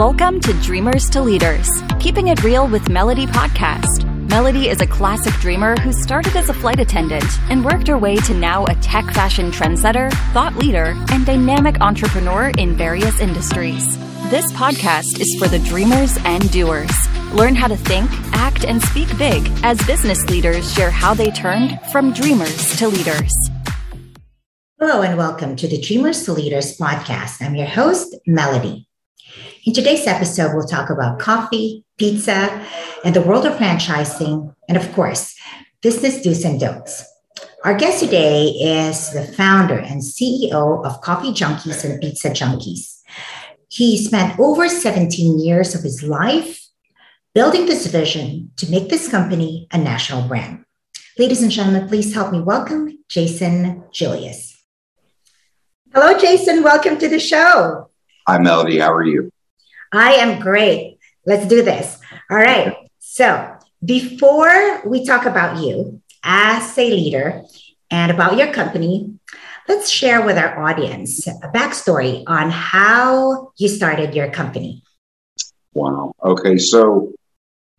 Welcome to Dreamers to Leaders, keeping it real with Melody Podcast. Melody is a classic dreamer who started as a flight attendant and worked her way to now a tech fashion trendsetter, thought leader, and dynamic entrepreneur in various industries. This podcast is for the dreamers and doers. Learn how to think, act, and speak big as business leaders share how they turned from dreamers to leaders. Hello, and welcome to the Dreamers to Leaders podcast. I'm your host, Melody. In today's episode, we'll talk about coffee, pizza, and the world of franchising, and of course, business do's and don'ts. Our guest today is the founder and CEO of CoffeeJunkiez and PizzaJunkiez. He spent over 17 years of his life building this vision to make this company a national brand. Ladies and gentlemen, please help me welcome Jason Julius. Hello, Jason. Welcome to the show. Hi, Melody. How are you? I am great. Let's do this. All right. So, before we talk about you as a leader and about your company, let's share with our audience a backstory on how you started your company. Wow. Okay. So,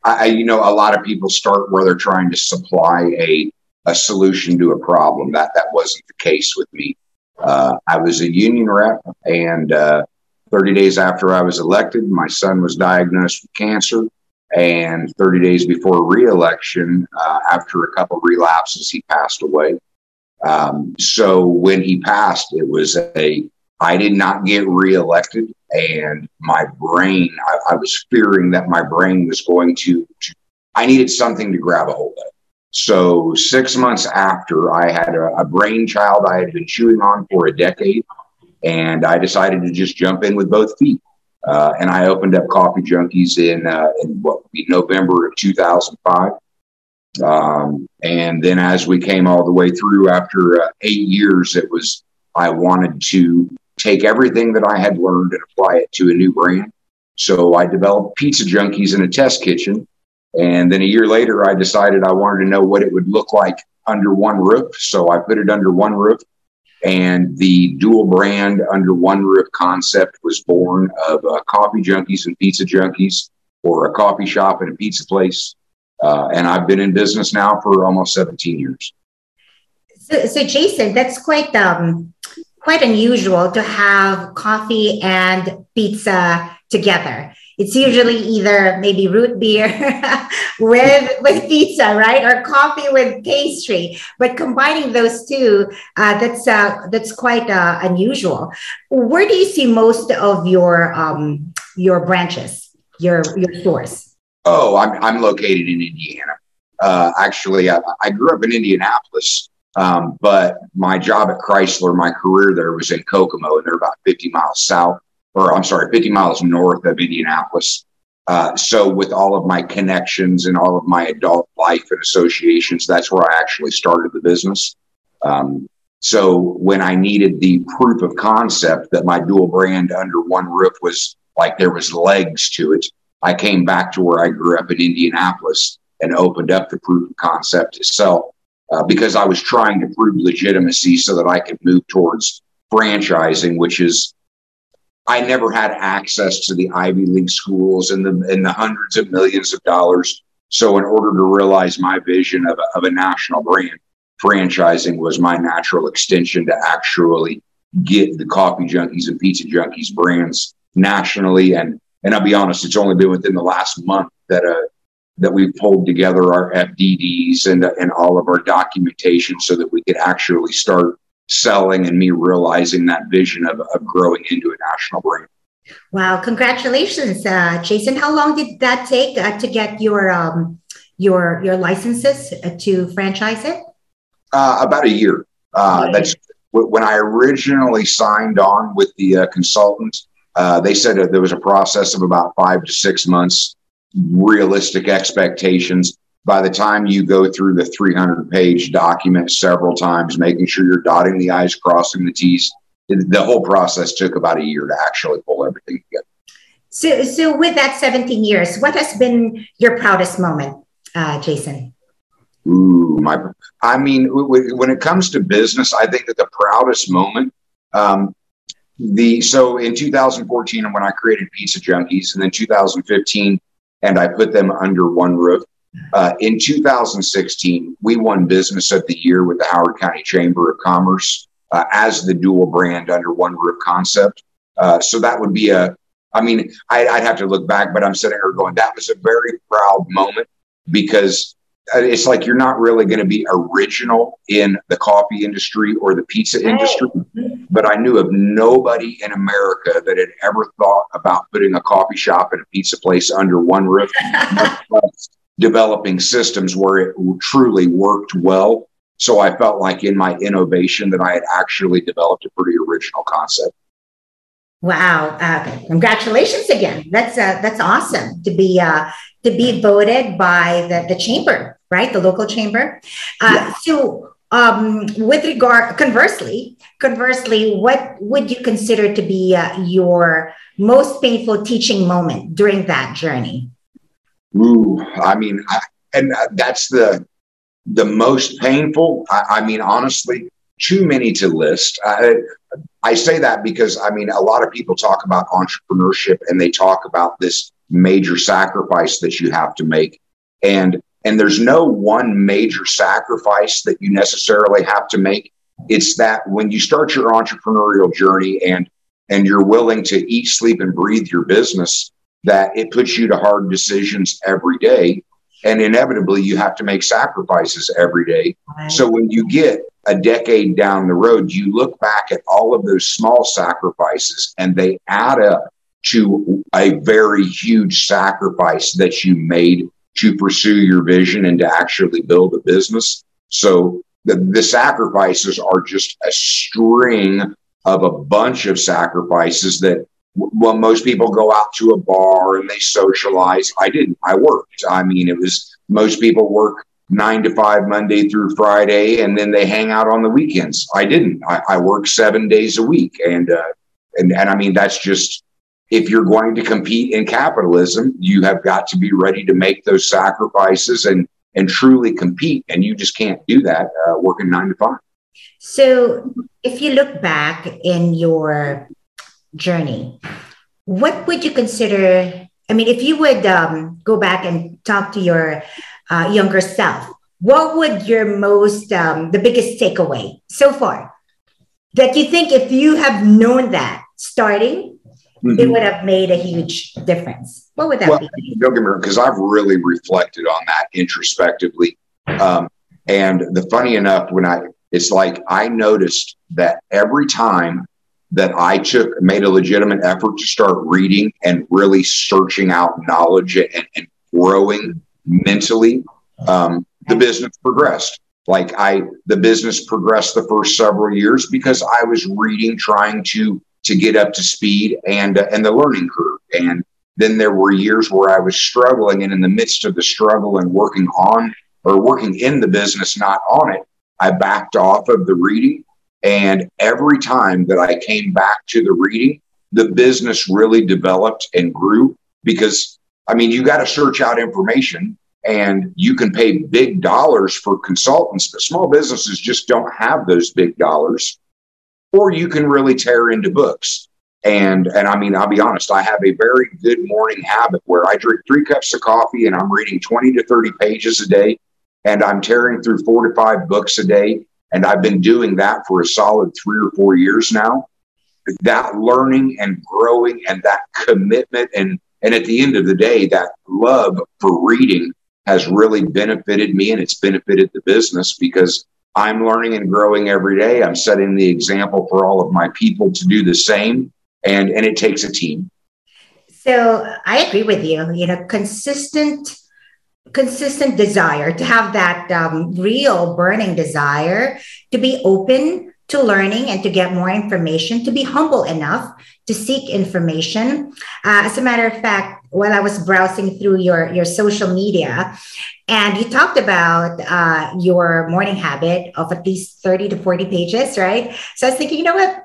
I, you know, a lot of people start where they're trying to supply a, a solution to a problem. That that wasn't the case with me. Uh, I was a union rep, and uh, 30 days after I was elected, my son was diagnosed with cancer. And 30 days before reelection, uh, after a couple relapses, he passed away. Um, so when he passed, it was a, I did not get reelected. And my brain, I, I was fearing that my brain was going to, to, I needed something to grab a hold of. So six months after I had a, a brainchild I had been chewing on for a decade, and I decided to just jump in with both feet. Uh, and I opened up CoffeeJunkiez in uh, in what would be November of 2005. Um, and then as we came all the way through after uh, eight years, it was I wanted to take everything that I had learned and apply it to a new brand. So I developed PizzaJunkiez in a test kitchen. And then a year later, I decided I wanted to know what it would look like under one roof. So I put it under one roof and the dual brand under one roof concept was born of uh, CoffeeJunkiez and PizzaJunkiez, or a coffee shop and a pizza place. Uh, and I've been in business now for almost 17 years. So, so Jason, that's quite um, quite unusual to have coffee and pizza together it's usually either maybe root beer with with pizza, right, or coffee with pastry. But combining those two, uh, that's uh, that's quite uh, unusual. Where do you see most of your um, your branches, your your stores? Oh, I'm I'm located in Indiana. Uh, actually, I, I, grew up in Indianapolis, um, but my job at Chrysler, my career there was in Kokomo, and they're about 50 miles south or I'm sorry, 50 miles north of Indianapolis. Uh, so, with all of my connections and all of my adult life and associations, that's where I actually started the business. Um, so, when I needed the proof of concept that my dual brand under one roof was like there was legs to it, I came back to where I grew up in Indianapolis and opened up the proof of concept itself uh, because I was trying to prove legitimacy so that I could move towards franchising, which is I never had access to the Ivy League schools and the and the hundreds of millions of dollars. So, in order to realize my vision of a, of a national brand, franchising was my natural extension to actually get the CoffeeJunkiez and PizzaJunkiez brands nationally. And and I'll be honest, it's only been within the last month that uh that we pulled together our FDDs and and all of our documentation so that we could actually start selling and me realizing that vision of, of growing into a national brand. Wow! Congratulations, uh, Jason. How long did that take uh, to get your um, your your licenses uh, to franchise it? Uh, about a year. Uh, that's when I originally signed on with the uh, consultant. they said there was a process of about five to six months. Realistic expectations by the time you go through the 300 page document several times, making sure you're dotting the I's, crossing the T's, the whole process took about a year to actually pull everything together. So, so with that 17 years, what has been your proudest moment, uh, Jason? Ooh, my, I mean, when it comes to business, I think that the proudest moment, um, the so in 2014 when I created PizzaJunkiez, and then 2015, and I put them under one roof. Uh, in 2016, we won Business of the Year with the Howard County Chamber of Commerce uh, as the dual brand under one roof concept. Uh, so that would be a, I mean, I, would have to look back, but I'm sitting here going, that was a very proud moment because uh, it's like you're not really going to be original in the coffee industry or the pizza industry. But I knew of nobody in America that had ever thought about putting a coffee shop and a pizza place under one roof, developing systems where it truly worked well. So I felt like in my innovation that I had actually developed a pretty original concept. Wow! Uh, congratulations again. That's uh, that's awesome to be uh, to be voted by the, the chamber, right? The local chamber. Uh, yeah. So, um, with regard, conversely, conversely, what would you consider to be uh, your most painful teaching moment during that journey? Ooh, I mean, I, and that's the the most painful. I, I mean, honestly, too many to list. I, I say that because I mean, a lot of people talk about entrepreneurship and they talk about this major sacrifice that you have to make. And and there's no one major sacrifice that you necessarily have to make. It's that when you start your entrepreneurial journey and and you're willing to eat, sleep, and breathe your business, that it puts you to hard decisions every day. And inevitably, you have to make sacrifices every day. Right. So when you get a decade down the road, you look back at all of those small sacrifices and they add up to a very huge sacrifice that you made to pursue your vision and to actually build a business. So the, the sacrifices are just a string of a bunch of sacrifices that well, most people go out to a bar and they socialize. I didn't. I worked. I mean, it was most people work nine to five Monday through Friday, and then they hang out on the weekends. I didn't. I, I work seven days a week, and uh, and and I mean that's just if you're going to compete in capitalism, you have got to be ready to make those sacrifices and and truly compete. And you just can't do that uh, working nine to five. So, if you look back in your journey, what would you consider? I mean, if you would um, go back and talk to your uh, younger self, what would your most, um, the biggest takeaway so far that you think if you have known that starting, mm-hmm. it would have made a huge difference. What would that well, be? Don't get me wrong, because I've really reflected on that introspectively. Um, and the funny enough, when I, it's like I noticed that every time that I took, made a legitimate effort to start reading and really searching out knowledge and, and growing mentally, um, the business progressed. Like I, the business progressed the first several years because I was reading, trying to to get up to speed and uh, and the learning curve. And then there were years where I was struggling, and in the midst of the struggle and working on or working in the business, not on it, I backed off of the reading. And every time that I came back to the reading, the business really developed and grew because I mean, you got to search out information and you can pay big dollars for consultants, but small businesses just don't have those big dollars or you can really tear into books. And and I mean, I'll be honest, I have a very good morning habit where I drink three cups of coffee and I'm reading 20 to 30 pages a day. And I'm tearing through four to five books a day. And I've been doing that for a solid three or four years now. That learning and growing and that commitment and and at the end of the day, that love for reading has really benefited me and it's benefited the business because I'm learning and growing every day. I'm setting the example for all of my people to do the same. And, and it takes a team. So I agree with you. You know, consistent, consistent desire to have that um, real burning desire to be open to learning and to get more information, to be humble enough to seek information. Uh, as a matter of fact, while I was browsing through your, your social media, and you talked about uh, your morning habit of at least 30 to 40 pages, right? So I was thinking, you know what?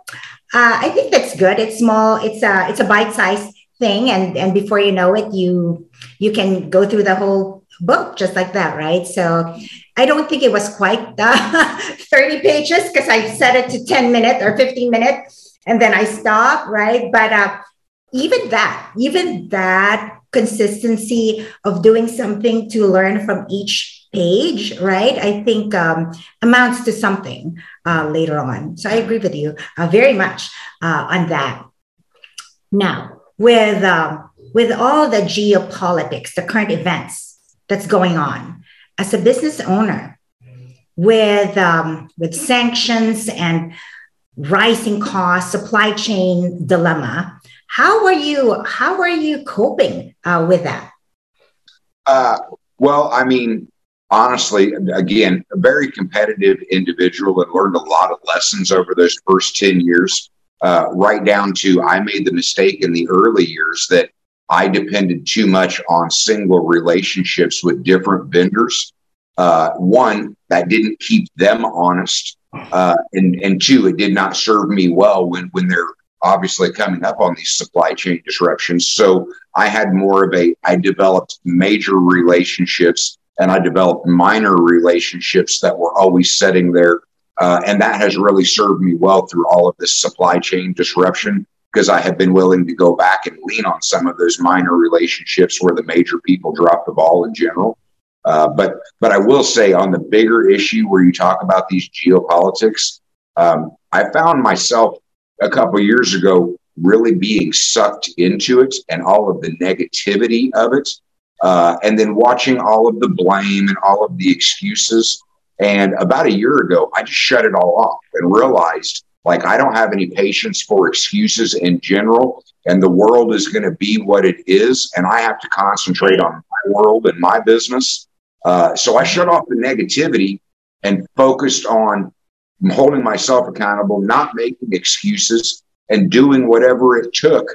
Uh, I think that's good. It's small. It's a it's a bite sized thing, and and before you know it, you you can go through the whole book just like that, right? So I don't think it was quite uh, 30 pages because I set it to 10 minutes or 15 minutes. and then I stop, right? But uh, even that, even that consistency of doing something to learn from each page, right? I think um, amounts to something uh, later on. So I agree with you uh, very much uh, on that. Now, with um, with all the geopolitics, the current events that's going on, as a business owner, with um, with sanctions and rising costs, supply chain dilemma, how are you? How are you coping uh, with that? Uh, well, I mean, honestly, again, a very competitive individual and learned a lot of lessons over those first 10 years, uh, right down to I made the mistake in the early years that I depended too much on single relationships with different vendors. Uh, one, that didn't keep them honest. Uh, and, and two, it did not serve me well when, when they're obviously coming up on these supply chain disruptions. So I had more of a, I developed major relationships and I developed minor relationships that were always setting there. Uh, and that has really served me well through all of this supply chain disruption because I have been willing to go back and lean on some of those minor relationships where the major people drop the ball in general. Uh, but but I will say on the bigger issue where you talk about these geopolitics, um, I found myself a couple years ago really being sucked into it and all of the negativity of it. Uh, and then watching all of the blame and all of the excuses. And about a year ago, I just shut it all off and realized like I don't have any patience for excuses in general. And the world is going to be what it is. And I have to concentrate on my world and my business. Uh, so I shut off the negativity and focused on holding myself accountable, not making excuses, and doing whatever it took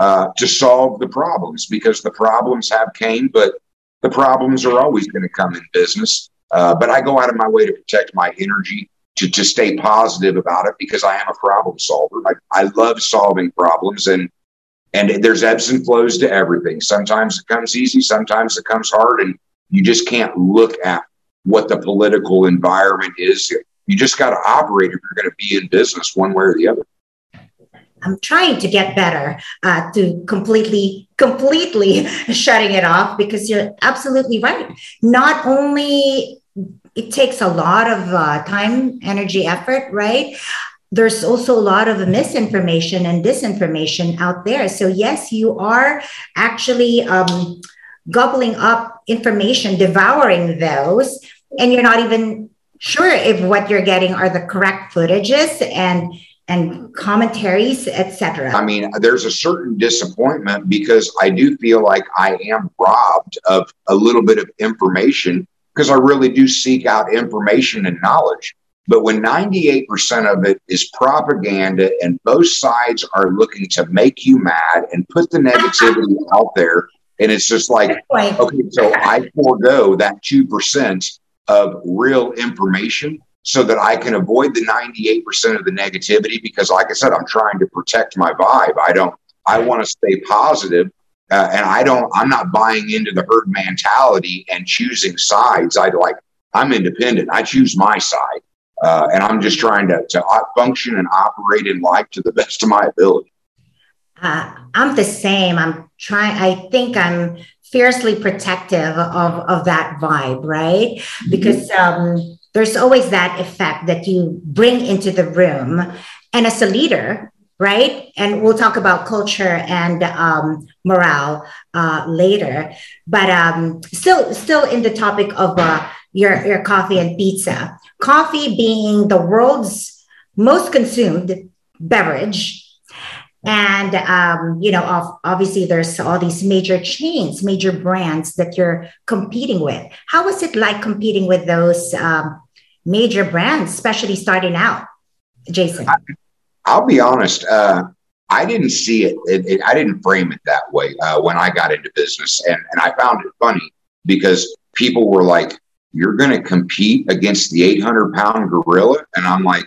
uh, to solve the problems because the problems have came, but the problems are always going to come in business. Uh, but I go out of my way to protect my energy to, to stay positive about it because I am a problem solver. I, I love solving problems and and there's ebbs and flows to everything. Sometimes it comes easy, sometimes it comes hard, and you just can't look at what the political environment is you just got to operate if you're going to be in business one way or the other. I'm trying to get better uh, to completely, completely shutting it off because you're absolutely right. Not only it takes a lot of uh, time, energy, effort, right? There's also a lot of misinformation and disinformation out there. So yes, you are actually um, gobbling up information, devouring those, and you're not even sure if what you're getting are the correct footages and and commentaries, etc. I mean, there's a certain disappointment because I do feel like I am robbed of a little bit of information because I really do seek out information and knowledge. But when 98% of it is propaganda and both sides are looking to make you mad and put the negativity out there, and it's just like, okay, so I forego that 2% of real information so that I can avoid the 98% of the negativity because like I said I'm trying to protect my vibe. I don't I want to stay positive, uh, and I don't I'm not buying into the herd mentality and choosing sides. I like I'm independent. I choose my side. Uh, and I'm just trying to, to function and operate in life to the best of my ability. Uh, I'm the same. I'm trying, I think I'm fiercely protective of, of that vibe, right? Mm-hmm. Because um, there's always that effect that you bring into the room. And as a leader, right? And we'll talk about culture and um, morale uh, later. But um, still, still in the topic of uh, your, your coffee and pizza. Coffee being the world's most consumed beverage and um, you know obviously there's all these major chains major brands that you're competing with how was it like competing with those um, major brands especially starting out jason i'll be honest uh, i didn't see it, it, it, i didn't frame it that way uh, when i got into business and, and i found it funny because people were like you're going to compete against the 800 pound gorilla and i'm like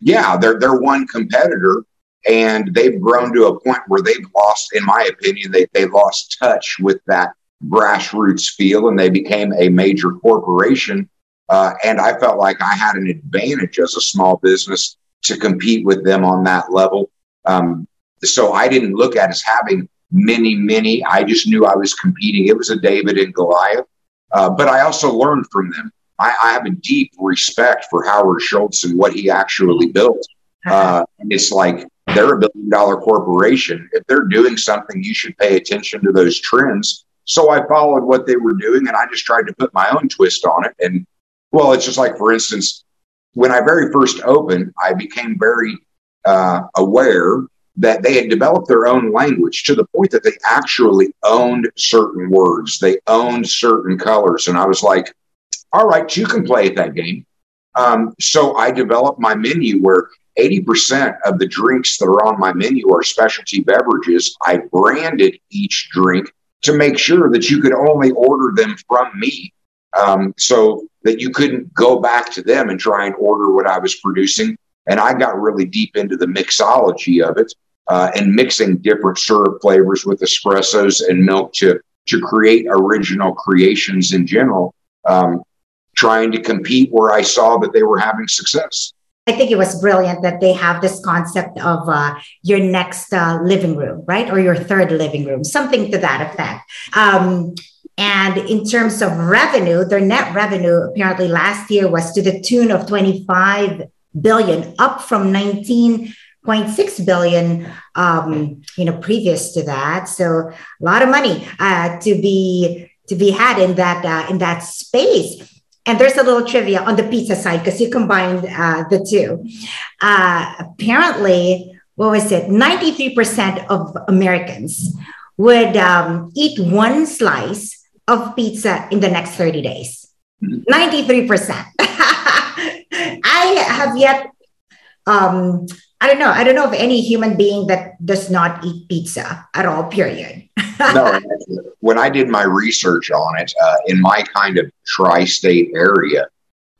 yeah they're, they're one competitor and they've grown to a point where they've lost, in my opinion, they, they lost touch with that grassroots feel and they became a major corporation. Uh, and I felt like I had an advantage as a small business to compete with them on that level. Um, so I didn't look at as having many, many. I just knew I was competing. It was a David and Goliath. Uh, but I also learned from them. I, I, have a deep respect for Howard Schultz and what he actually built. Uh-huh. Uh, and it's like they're a billion dollar corporation. If they're doing something, you should pay attention to those trends. So I followed what they were doing and I just tried to put my own twist on it. And well, it's just like, for instance, when I very first opened, I became very uh, aware that they had developed their own language to the point that they actually owned certain words, they owned certain colors. And I was like, all right, you can play at that game. Um, so I developed my menu where 80% of the drinks that are on my menu are specialty beverages. I branded each drink to make sure that you could only order them from me um, so that you couldn't go back to them and try and order what I was producing. And I got really deep into the mixology of it uh, and mixing different syrup flavors with espressos and milk to to create original creations in general. Um, trying to compete where I saw that they were having success. I think it was brilliant that they have this concept of uh, your next uh, living room, right? Or your third living room, something to that effect. Um, and in terms of revenue, their net revenue apparently last year was to the tune of 25 billion, up from 19.6 billion, um, you know, previous to that. So a lot of money uh, to be to be had in that uh, in that space. And there's a little trivia on the pizza side because you combined uh, the two. Uh, apparently, what was it? 93% of Americans would um, eat one slice of pizza in the next 30 days. 93%. I have yet, um, I don't know, I don't know of any human being that does not eat pizza at all, period. no, when I did my research on it, uh, in my kind of tri state area,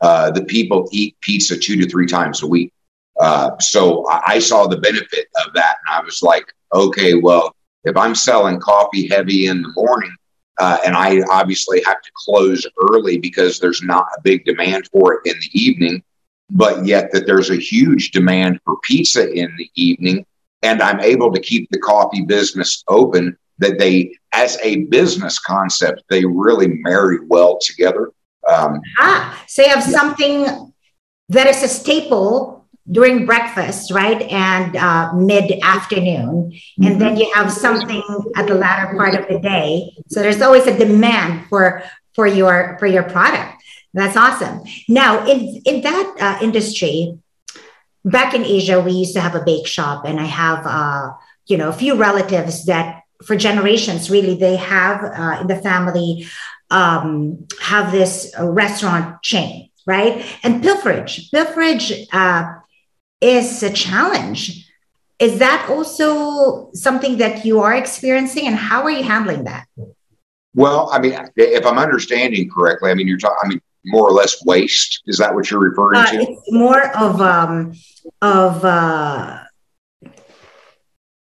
uh, the people eat pizza two to three times a week. Uh, so I saw the benefit of that. And I was like, okay, well, if I'm selling coffee heavy in the morning, uh, and I obviously have to close early because there's not a big demand for it in the evening, but yet that there's a huge demand for pizza in the evening, and I'm able to keep the coffee business open that they, as a business concept, they really marry well together. Um, ah, so you have yeah. something that is a staple during breakfast, right? And uh, mid afternoon. Mm-hmm. And then you have something at the latter part of the day. So there's always a demand for for your for your product. That's awesome. Now, in in that uh, industry, back in Asia, we used to have a bake shop, and I have uh, you know a few relatives that for generations, really, they have uh, in the family um, have this uh, restaurant chain, right? And pilferage, pilferage uh, is a challenge. Is that also something that you are experiencing, and how are you handling that? Well, I mean, if I'm understanding correctly, I mean, you're talking. I mean, more or less waste. Is that what you're referring uh, to? It's more of um, of uh,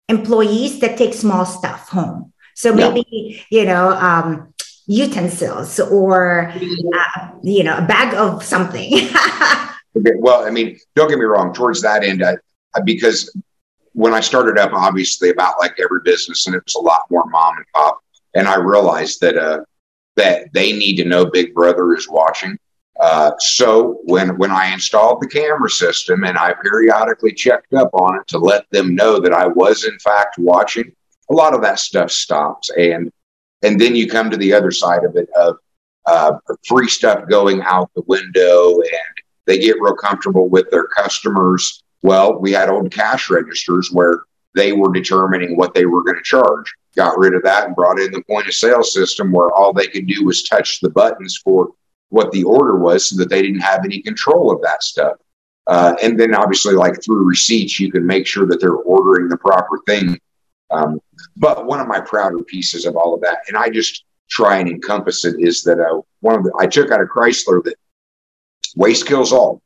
employees that take small stuff home. So maybe, yeah. you know, um, utensils or, uh, you know, a bag of something. Well, I mean, don't get me wrong, towards that end, I, I, because when I started up, obviously about like every business, and it was a lot more mom and pop. And I realized that, uh, that they need to know Big Brother is watching. Uh, so when when I installed the camera system and I periodically checked up on it to let them know that I was in fact watching, a lot of that stuff stops, and and then you come to the other side of it of uh, free stuff going out the window, and they get real comfortable with their customers. Well, we had old cash registers where they were determining what they were going to charge. Got rid of that and brought in the point of sale system where all they could do was touch the buttons for what the order was so that they didn't have any control of that stuff. Uh, and then obviously, like through receipts, you can make sure that they're ordering the proper thing. Um, but one of my prouder pieces of all of that, and I just try and encompass it, is that uh, one of the I took out a Chrysler that waste kills all.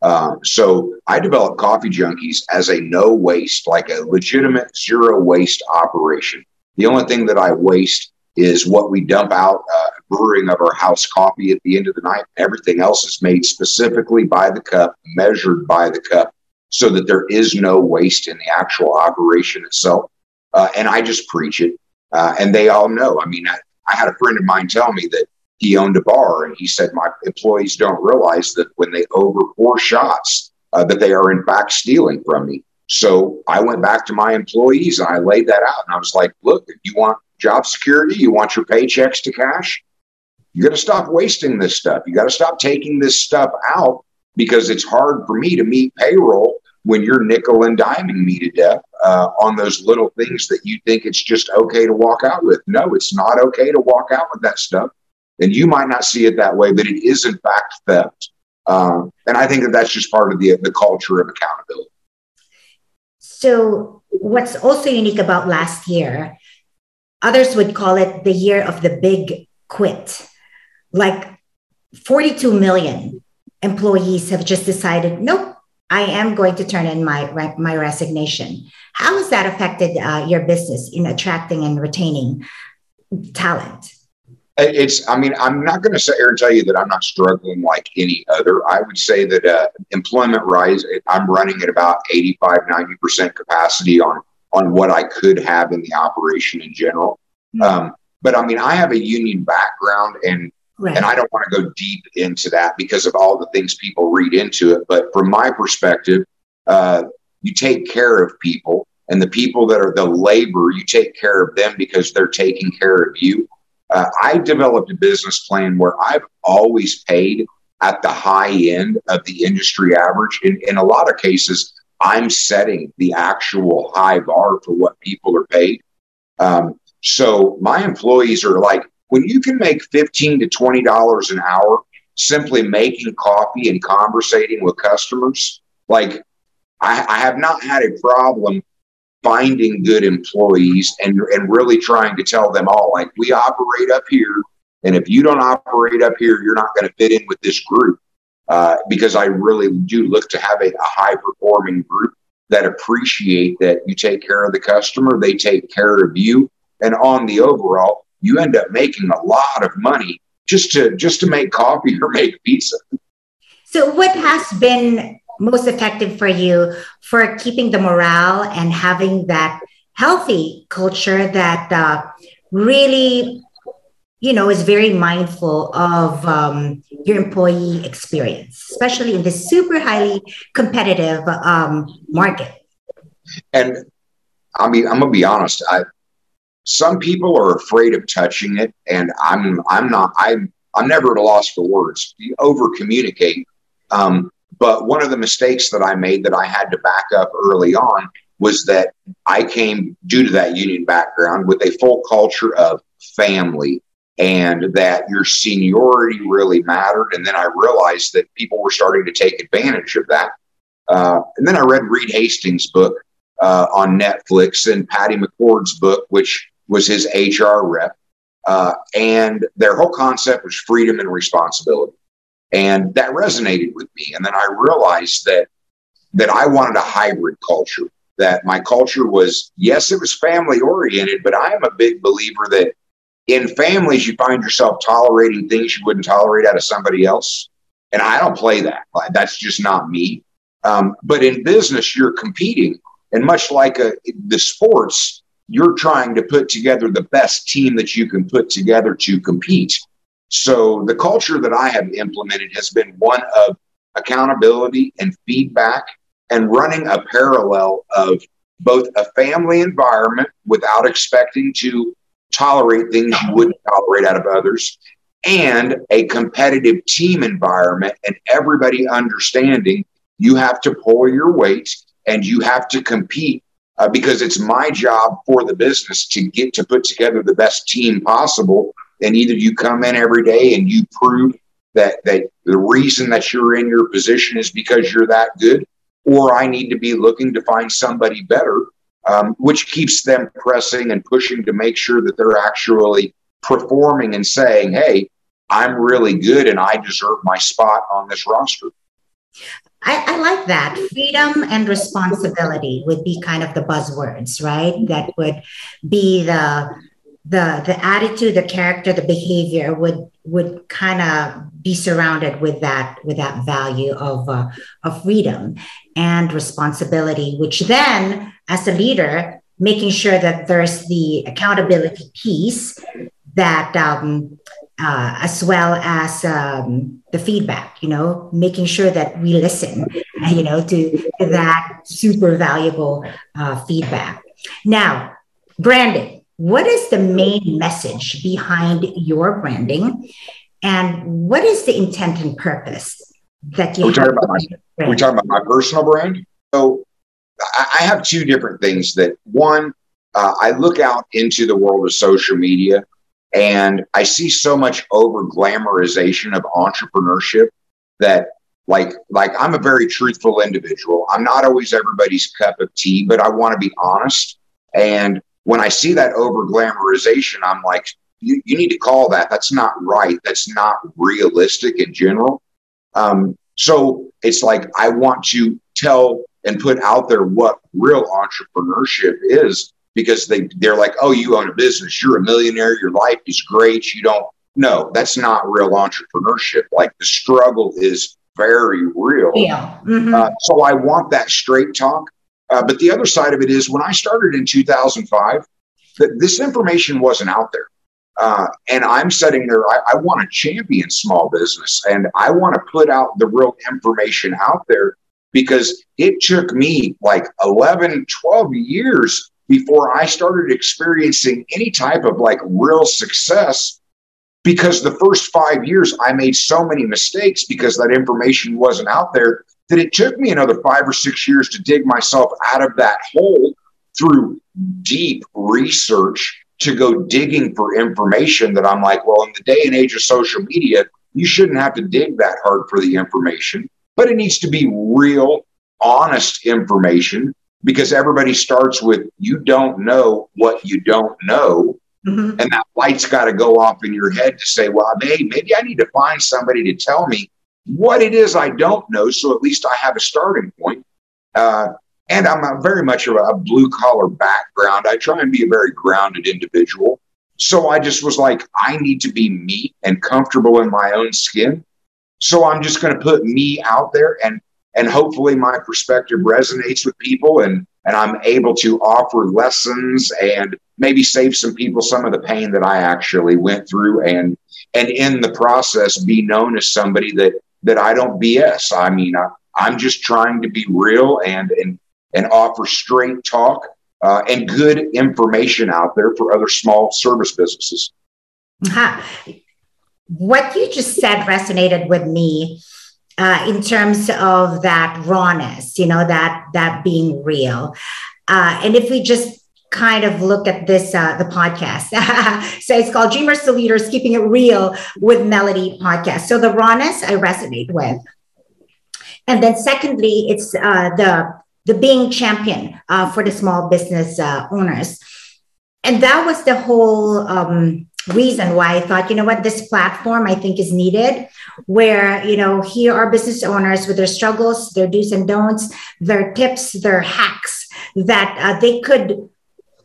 Uh, so I developed CoffeeJunkiez as a no waste, like a legitimate zero waste operation. The only thing that I waste is what we dump out uh, brewing of our house coffee at the end of the night. Everything else is made specifically by the cup, measured by the cup, so that there is no waste in the actual operation itself. Uh, and I just preach it. Uh, and they all know. I mean, I, I had a friend of mine tell me that he owned a bar and he said, My employees don't realize that when they over pour shots, uh, that they are in fact stealing from me. So I went back to my employees and I laid that out. And I was like, Look, if you want job security, you want your paychecks to cash, you got to stop wasting this stuff. You got to stop taking this stuff out because it's hard for me to meet payroll when you're nickel and diming me to death uh, on those little things that you think it's just okay to walk out with. No, it's not okay to walk out with that stuff. And you might not see it that way, but it is in fact theft. Um, and I think that that's just part of the, the culture of accountability. So, what's also unique about last year, others would call it the year of the big quit. Like 42 million employees have just decided, nope, I am going to turn in my my resignation. How has that affected uh, your business in attracting and retaining talent? It's, I mean, I'm not going to sit here and tell you that I'm not struggling like any other. I would say that uh, employment rise, I'm running at about 85, 90% capacity on, on what I could have in the operation in general. Mm-hmm. Um, but I mean, I have a union background and Right. And I don't want to go deep into that because of all the things people read into it. But from my perspective, uh, you take care of people, and the people that are the labor, you take care of them because they're taking care of you. Uh, I developed a business plan where I've always paid at the high end of the industry average. In, in a lot of cases, I'm setting the actual high bar for what people are paid. Um, so my employees are like, when you can make 15 to 20 dollars an hour simply making coffee and conversating with customers like I, I, have not had a problem finding good employees and, and really trying to tell them all like we operate up here and if you don't operate up here you're not going to fit in with this group uh, because i really do look to have a, a high performing group that appreciate that you take care of the customer they take care of you and on the overall you end up making a lot of money just to just to make coffee or make pizza. So what has been most effective for you for keeping the morale and having that healthy culture that uh, really you know is very mindful of um, your employee experience especially in this super highly competitive um, market and i mean i'm gonna be honest i some people are afraid of touching it, and I'm I'm not I'm I'm never at a loss for words. You over communicate. Um, but one of the mistakes that I made that I had to back up early on was that I came due to that union background with a full culture of family and that your seniority really mattered. And then I realized that people were starting to take advantage of that. Uh, and then I read Reed Hastings' book uh, on Netflix and Patty McCord's book, which was his HR rep. Uh, and their whole concept was freedom and responsibility. And that resonated with me. And then I realized that that I wanted a hybrid culture, that my culture was, yes, it was family oriented, but I am a big believer that in families, you find yourself tolerating things you wouldn't tolerate out of somebody else. And I don't play that. That's just not me. Um, but in business, you're competing. And much like a, the sports, you're trying to put together the best team that you can put together to compete. So the culture that I have implemented has been one of accountability and feedback and running a parallel of both a family environment without expecting to tolerate things you wouldn't tolerate out of others and a competitive team environment and everybody understanding you have to pull your weight and you have to compete uh, because it's my job for the business to get to put together the best team possible. And either you come in every day and you prove that that the reason that you're in your position is because you're that good, or I need to be looking to find somebody better, um, which keeps them pressing and pushing to make sure that they're actually performing and saying, "Hey, I'm really good and I deserve my spot on this roster." I, I, like that. Freedom and responsibility would be kind of the buzzwords, right? That would be the the the attitude, the character, the behavior would would kind of be surrounded with that with that value of uh, of freedom and responsibility, which then, as a leader, making sure that there's the accountability piece that um, uh, as well as um, the feedback, you know, making sure that we listen, you know, to, to that super valuable uh, feedback. Now, branding. What is the main message behind your branding? And what is the intent and purpose that you we're talking about my, we're talking about my personal brand? So I have two different things that one, uh, I look out into the world of social media and I see so much over glamorization of entrepreneurship that like like I'm a very truthful individual. I'm not always everybody's cup of tea, but I want to be honest. And when I see that over glamorization, I'm like, you, you need to call that. That's not right. That's not realistic in general. Um, so it's like I want to tell and put out there what real entrepreneurship is because they they're like, oh, you own a business, you're a millionaire, your life is great. You don't. No, that's not real entrepreneurship. Like the struggle is very real. Yeah. Mm-hmm. Uh, so I want that straight talk. Uh, but the other side of it is when I started in 2005, that this information wasn't out there. Uh, and I'm sitting there, I, I want to champion small business and I want to put out the real information out there because it took me like 11, 12 years before I started experiencing any type of like real success because the first five years I made so many mistakes because that information wasn't out there that it took me another five or six years to dig myself out of that hole through deep research to go digging for information that I'm like, well, in the day and age of social media, you shouldn't have to dig that hard for the information, but it needs to be real, honest information because everybody starts with you don't know what you don't know. Mm-hmm. And that light's got to go off in your head to say, well, hey, maybe I need to find somebody to tell me what it is I don't know. So at least I have a starting point. Uh, and I'm a very much of a, blue collar background. I try and be a very grounded individual. So I just was like, I need to be me and comfortable in my own skin. So I'm just going to put me out there and and hopefully my perspective resonates with people and and I'm able to offer lessons and maybe save some people some of the pain that I actually went through and and in the process be known as somebody that that I don't BS. I mean, I, I'm just trying to be real and and and offer straight talk uh, and good information out there for other small service businesses. Uh-huh. What you just said resonated with me uh, in terms of that rawness, you know, that that being real. Uh, and if we just kind of look at this uh, the podcast. So it's called dreamers to leaders keeping it real with melody podcast. So the rawness i resonate with. And then secondly it's uh, the the being champion uh, for the small business uh, owners. And that was the whole um, reason why I thought, you know what, this platform I think is needed, where, you know, here are business owners with their struggles, their do's and don'ts, their tips, their hacks that uh, they could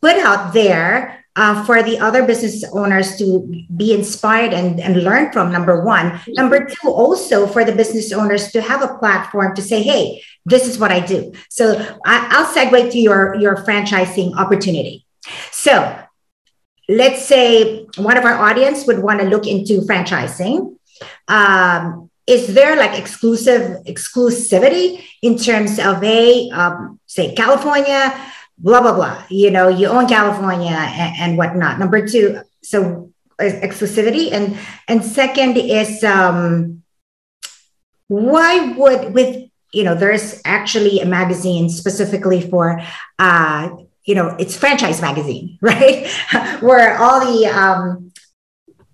put out there uh, for the other business owners to be inspired and, and learn from number one. Number two also for the business owners to have a platform to say hey this is what i do. So I, will segue to your your franchising opportunity. So let's say one of our audience would want to look into franchising. Um, is there like exclusive exclusivity in terms of a um, say california blah blah blah. You know you own california and, and whatnot. Number two so exclusivity. And and second is um why would with you know there's actually a magazine specifically for uh you know it's franchise magazine right? Where all the um,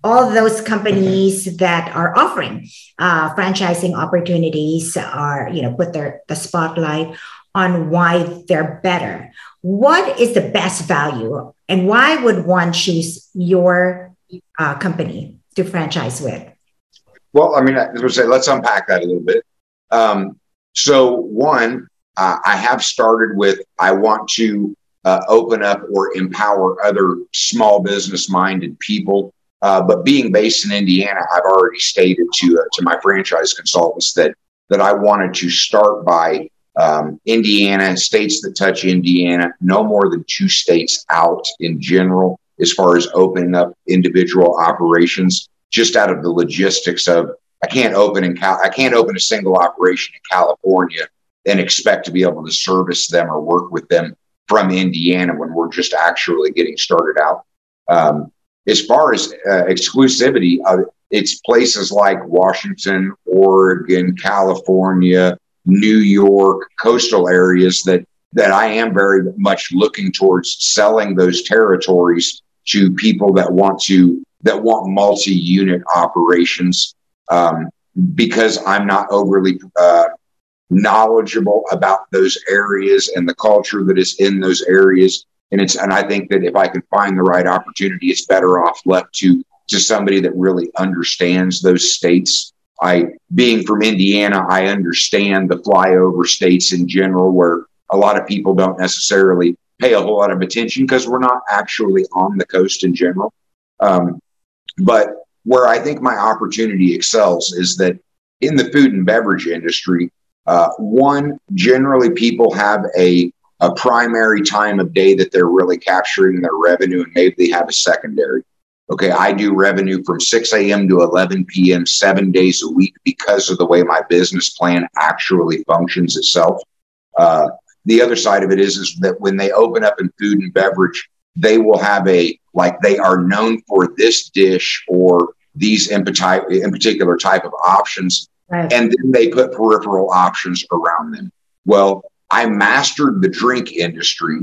all those companies that are offering uh, franchising opportunities are you know put their the spotlight on why they're better what is the best value and why would one choose your uh, company to franchise with well i mean I was say let's unpack that a little bit um, so one uh, i have started with i want to uh, open up or empower other small business minded people. Uh, but being based in Indiana, I've already stated to uh, to my franchise consultants that that I wanted to start by um, Indiana, states that touch Indiana, no more than two states out in general, as far as opening up individual operations, just out of the logistics of I can't open in Cal- I can't open a single operation in California and expect to be able to service them or work with them from Indiana when we're just actually getting started out. Um, as far as uh, exclusivity, uh, it's places like Washington, Oregon, California, New York, coastal areas that that I am very much looking towards selling those territories to people that want to that want multi-unit operations um, because I'm not overly uh, knowledgeable about those areas and the culture that is in those areas. And it's and I think that if I can find the right opportunity, it's better off left to to somebody that really understands those states. I being from Indiana, I understand the flyover states in general where a lot of people don't necessarily pay a whole lot of attention because we're not actually on the coast in general. Um, but where I think my opportunity excels is that in the food and beverage industry, uh, one, generally people have a, a primary time of day that they're really capturing their revenue, and maybe they have a secondary. Okay, I do revenue from 6 a.m. to 11 p.m. seven days a week because of the way my business plan actually functions itself. Uh, the other side of it is, is that when they open up in food and beverage, they will have a like they are known for this dish or these in, in particular type of options Right. And then they put peripheral options around them. Well, I mastered the drink industry.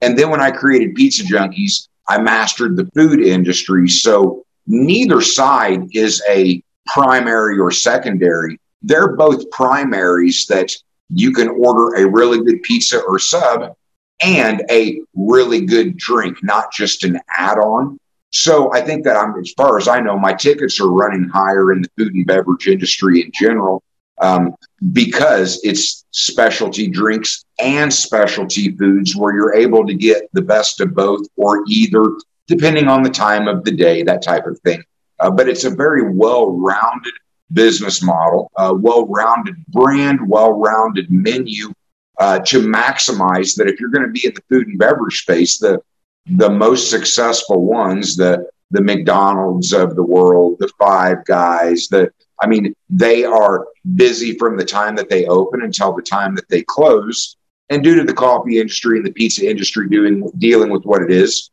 And then when I created PizzaJunkiez, I mastered the food industry. So neither side is a primary or secondary. They're both primaries that you can order a really good pizza or sub and a really good drink, not just an add on. So I think that I'm, as far as I know, my tickets are running higher in the food and beverage industry in general um, because it's specialty drinks and specialty foods where you're able to get the best of both or either, depending on the time of the day, that type of thing. Uh, but it's a very well rounded business model, uh, well rounded brand, well rounded menu. Uh, to maximize that if you're going to be in the food and beverage space, the the most successful ones, the the McDonald's of the world, the Five Guys, the I mean, they are busy from the time that they open until the time that they close. And due to the coffee industry and the pizza industry doing dealing with what it is,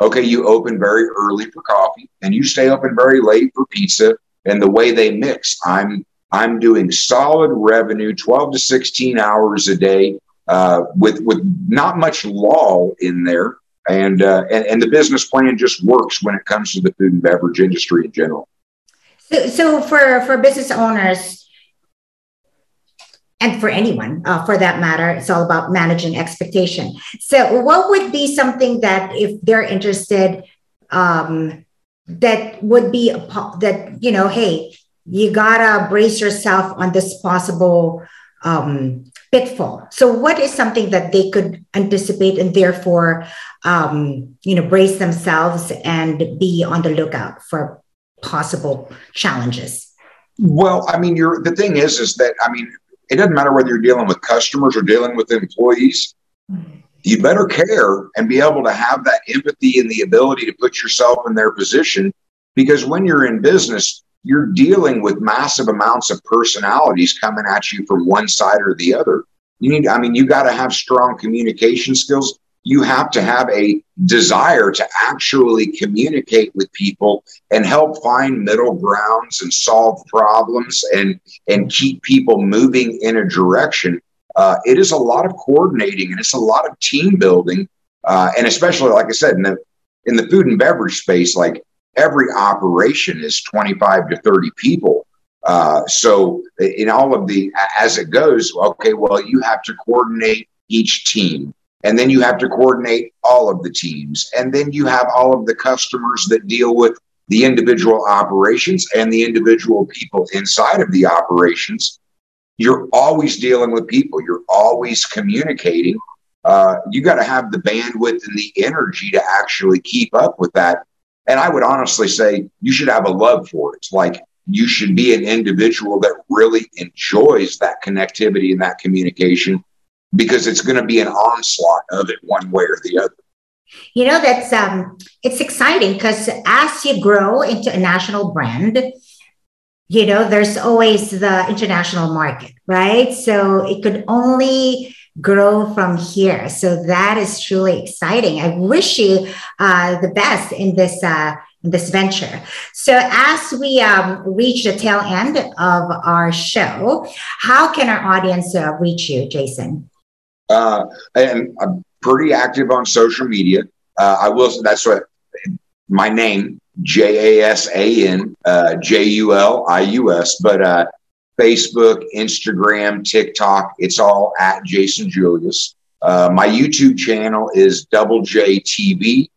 okay, you open very early for coffee and you stay open very late for pizza. And the way they mix, I'm I'm doing solid revenue, 12 to 16 hours a day, uh, with with not much lull in there and, uh, and and the business plan just works when it comes to the food and beverage industry in general. So, so for for business owners and for anyone uh, for that matter, it's all about managing expectation. So, what would be something that if they're interested, um, that would be that you know, hey, you gotta brace yourself on this possible um, pitfall. So, what is something that they could anticipate and therefore, um, you know, brace themselves and be on the lookout for possible challenges? Well, I mean, you're the thing is, is that I mean, it doesn't matter whether you're dealing with customers or dealing with employees. You better care and be able to have that empathy and the ability to put yourself in their position because when you're in business, you're dealing with massive amounts of personalities coming at you from one side or the other. You need, I mean, you got to have strong communication skills. You have to have a desire to actually communicate with people and help find middle grounds and solve problems and and keep people moving in a direction. Uh, it is a lot of coordinating and it's a lot of team building, uh, and especially like I said in the in the food and beverage space, like every operation is 25 to 30 people. Uh, so in all of the as it goes, okay, well, you have to coordinate each team. And then you have to coordinate all of the teams. And then you have all of the customers that deal with the individual operations and the individual people inside of the operations. You're always dealing with people. You're always communicating. uh, you got to have the bandwidth and the energy to actually keep up with that. And I would honestly say you should have a love for it. It's Like you should be an individual that really enjoys that connectivity and that communication because it's going to be an onslaught of it one way or the other. You know, that's um it's exciting because as you grow into a national brand, you know, there's always the international market, right? So it could only grow from here. So that is truly exciting. I wish you uh, the best in this uh, in this venture. So as we um, reach the tail end of our show, how can our audience uh, reach you, Jason? Uh, and I'm pretty active on social media. Uh, I will. That's what my name J A S A N uh, J U L I U S. But uh, Facebook, Instagram, TikTok, it's all at Jason Julius. Uh, my YouTube channel is Double J TV.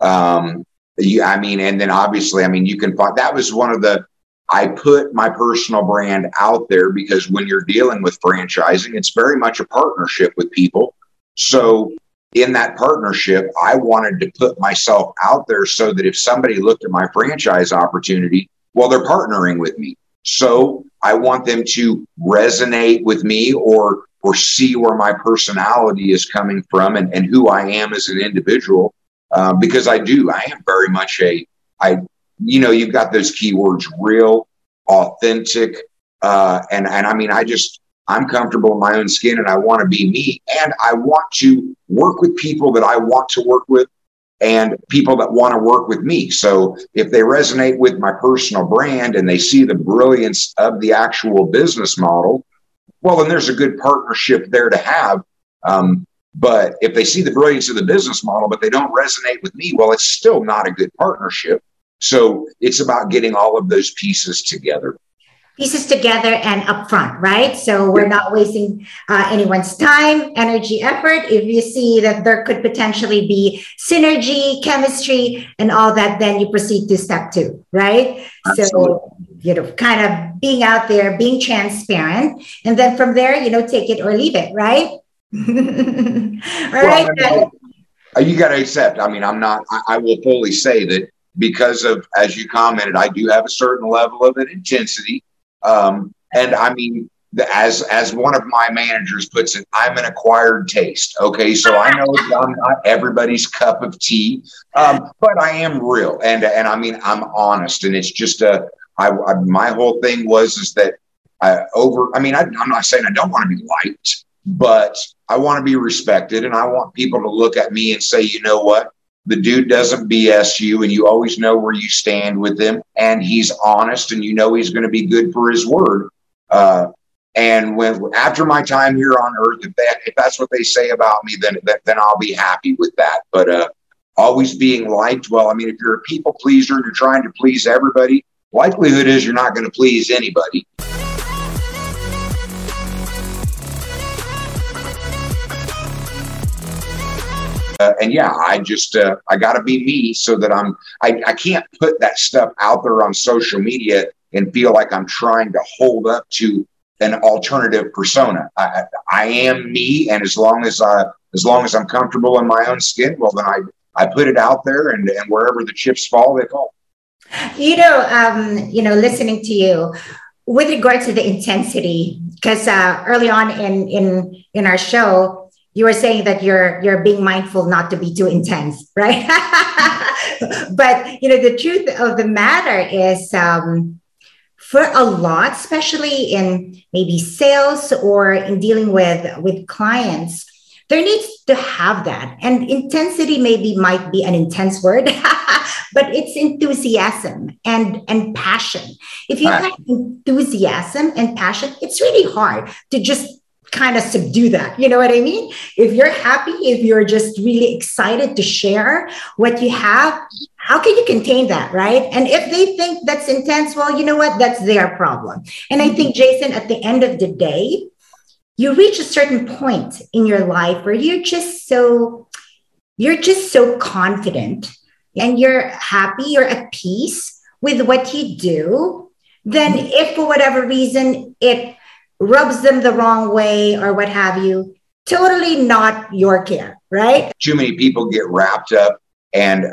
Um, you, I mean, and then obviously, I mean, you can find that was one of the I put my personal brand out there because when you're dealing with franchising, it's very much a partnership with people. So in that partnership, I wanted to put myself out there so that if somebody looked at my franchise opportunity, well, they're partnering with me. So I want them to resonate with me or or see where my personality is coming from and, and who I am as an individual. Uh, because I do, I am very much a I you know, you've got those keywords real, authentic, uh, and and I mean, I just I'm comfortable in my own skin, and I want to be me, and I want to work with people that I want to work with, and people that want to work with me. So if they resonate with my personal brand and they see the brilliance of the actual business model, well, then there's a good partnership there to have. Um, but if they see the brilliance of the business model, but they don't resonate with me, well, it's still not a good partnership. So it's about getting all of those pieces together. Pieces together and upfront, right? So we're not wasting uh, anyone's time, energy, effort. If you see that there could potentially be synergy, chemistry, and all that, then you proceed to step two, right? Absolutely. So, you know, kind of being out there, being transparent. And then from there, you know, take it or leave it, right? all well, right. I mean, you got to accept. I mean, I'm not, I, I will fully say that because of, as you commented, I do have a certain level of an intensity. Um, and I mean, as as one of my managers puts it, I'm an acquired taste. Okay, so I know I'm not everybody's cup of tea, um, but I am real, and and I mean I'm honest, and it's just a. I, I my whole thing was is that I over. I mean, I, I'm not saying I don't want to be liked, but I want to be respected, and I want people to look at me and say, you know what, the dude doesn't BS you and you always know where you stand with him and he's honest and you know he's going to be good for his word. Uh, and when after my time here on earth, if that if that's what they say about me, then then I'll be happy with that. But uh, always being liked, well, I mean, if you're a people pleaser and you're trying to please everybody, likelihood is you're not going to please anybody. Uh, and yeah, I just uh, I got to be me so that I'm I, I can't put that stuff out there on social media and feel like I'm trying to hold up to an alternative persona. I, I am me, and as long as I as long as I'm comfortable in my own skin, well then I I put it out there, and and wherever the chips fall, they fall. You know, um, you know, listening to you with regard to the intensity, because uh, early on in in in our show, you were saying that you're you're being mindful not to be too intense right? But you know the truth of the matter is um, for a lot especially in maybe sales or in dealing with with clients there needs to have that. And intensity maybe might be an intense word but it's enthusiasm and and passion. If you have enthusiasm and passion it's really hard to just kind of subdue that. You know what I mean? If you're happy, if you're just really excited to share what you have, how can you contain that, right? And if they think that's intense, well, you know what? That's their problem. And I think, Jason, at the end of the day, you reach a certain point in your life where you're just so you're just so confident and you're happy, you're at peace with what you do, then if for whatever reason it rubs them the wrong way or what have you, totally not your care, right? Too many people get wrapped up and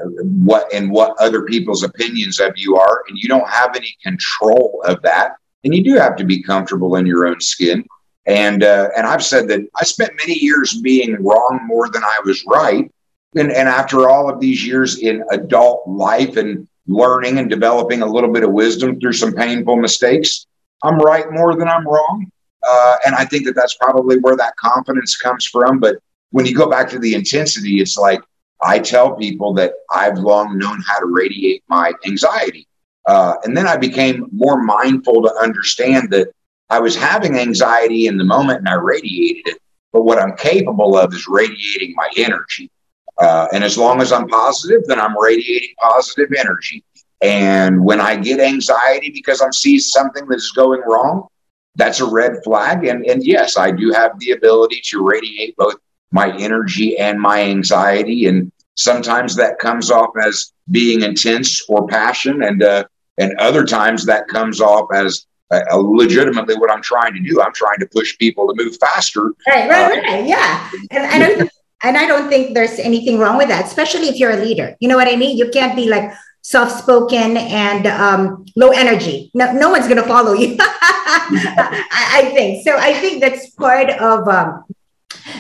what and what other people's opinions of you are and you don't have any control of that. And you do have to be comfortable in your own skin. And uh, and I've said that I spent many years being wrong more than I was right. And and after all of these years in adult life and learning and developing a little bit of wisdom through some painful mistakes I'm right more than I'm wrong uh, and I think that that's probably where that confidence comes from but when you go back to the intensity it's like I tell people that I've long known how to radiate my anxiety. Uh, and then I became more mindful to understand that I was having anxiety in the moment and I radiated it. But what I'm capable of is radiating my energy. Uh, and as long as I'm positive, then I'm radiating positive energy. And when I get anxiety because I'm seeing something that is going wrong, that's a red flag. And, and yes, I do have the ability to radiate both my energy and my anxiety. And sometimes that comes off as being intense or passion, and uh, and other times that comes off as uh, legitimately what I'm trying to do. I'm trying to push people to move faster. Right, right, uh, right. Yeah, and I don't, and I don't think there's anything wrong with that, especially if you're a leader. You know what I mean? You can't be like soft spoken and um, low energy. No, no one's going to follow you. I, I, think so. I think that's part of um,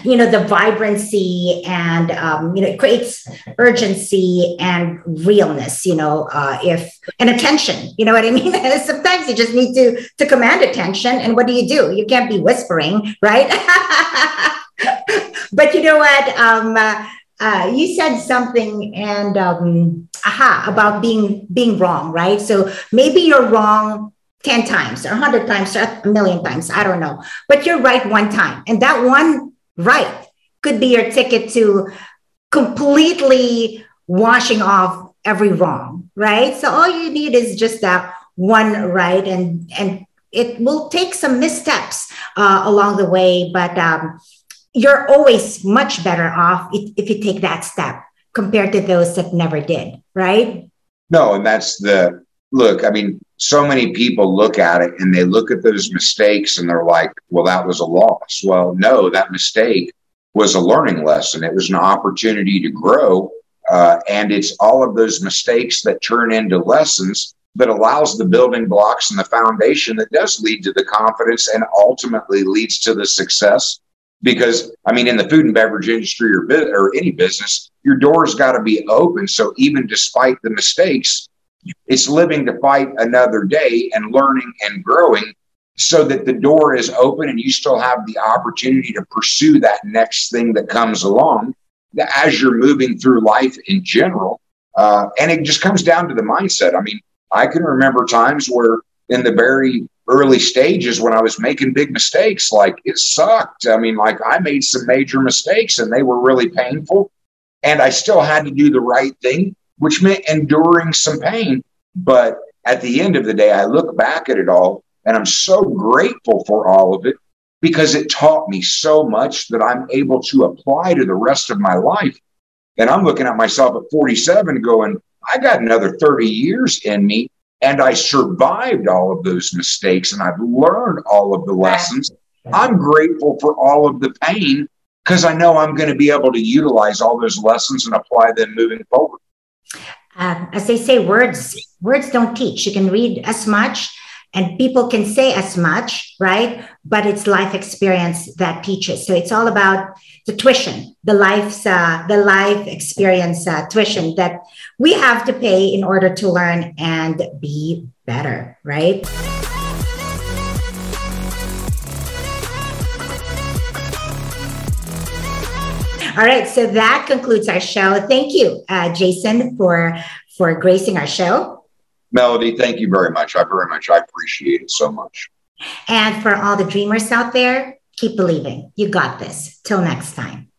you know the vibrancy and um, you know it creates urgency and realness you know uh, if and attention you know what i mean sometimes you just need to to command attention and what do you do you can't be whispering right but you know what um, uh, uh, you said something and um, aha about being being wrong right so maybe you're wrong 10 times or 100 times or a million times i don't know but you're right one time and that one right could be your ticket to completely washing off every wrong, right? So all you need is just that one right, and and it will take some missteps uh, along the way, but um, you're always much better off if, if you take that step compared to those that never did, right? No, and that's the look. I mean, so many people look at it and they look at those mistakes and they're like, well, that was a loss. Well, no, that mistake was a learning lesson. It was an opportunity to grow. Uh, and it's all of those mistakes that turn into lessons that allows the building blocks and the foundation that does lead to the confidence and ultimately leads to the success. Because I mean, in the food and beverage industry or, or any business, your door's got to be open. So even despite the mistakes, it's living to fight another day and learning and growing so that the door is open and you still have the opportunity to pursue that next thing that comes along as you're moving through life in general. Uh, and it just comes down to the mindset. I mean, I can remember times where in the very early stages when I was making big mistakes, like it sucked. I mean, like I made some major mistakes and they were really painful. And I still had to do the right thing which meant enduring some pain. But at the end of the day, I look back at it all and I'm so grateful for all of it because it taught me so much that I'm able to apply to the rest of my life. And I'm looking at myself at 47 going, I got another 30 years in me and I survived all of those mistakes and I've learned all of the lessons. I'm grateful for all of the pain because I know I'm going to be able to utilize all those lessons and apply them moving forward um, as they say, words words don't teach. You can read as much, and people can say as much, right? But it's life experience that teaches. So it's all about the tuition, the life's uh, the life experience uh, tuition that we have to pay in order to learn and be better, right? All right, so that concludes our show. Thank you, uh, Jason, for for gracing our show. Melody, thank you very much. I very much I appreciate it so much. And for all the dreamers out there, keep believing. You got this. Till next time.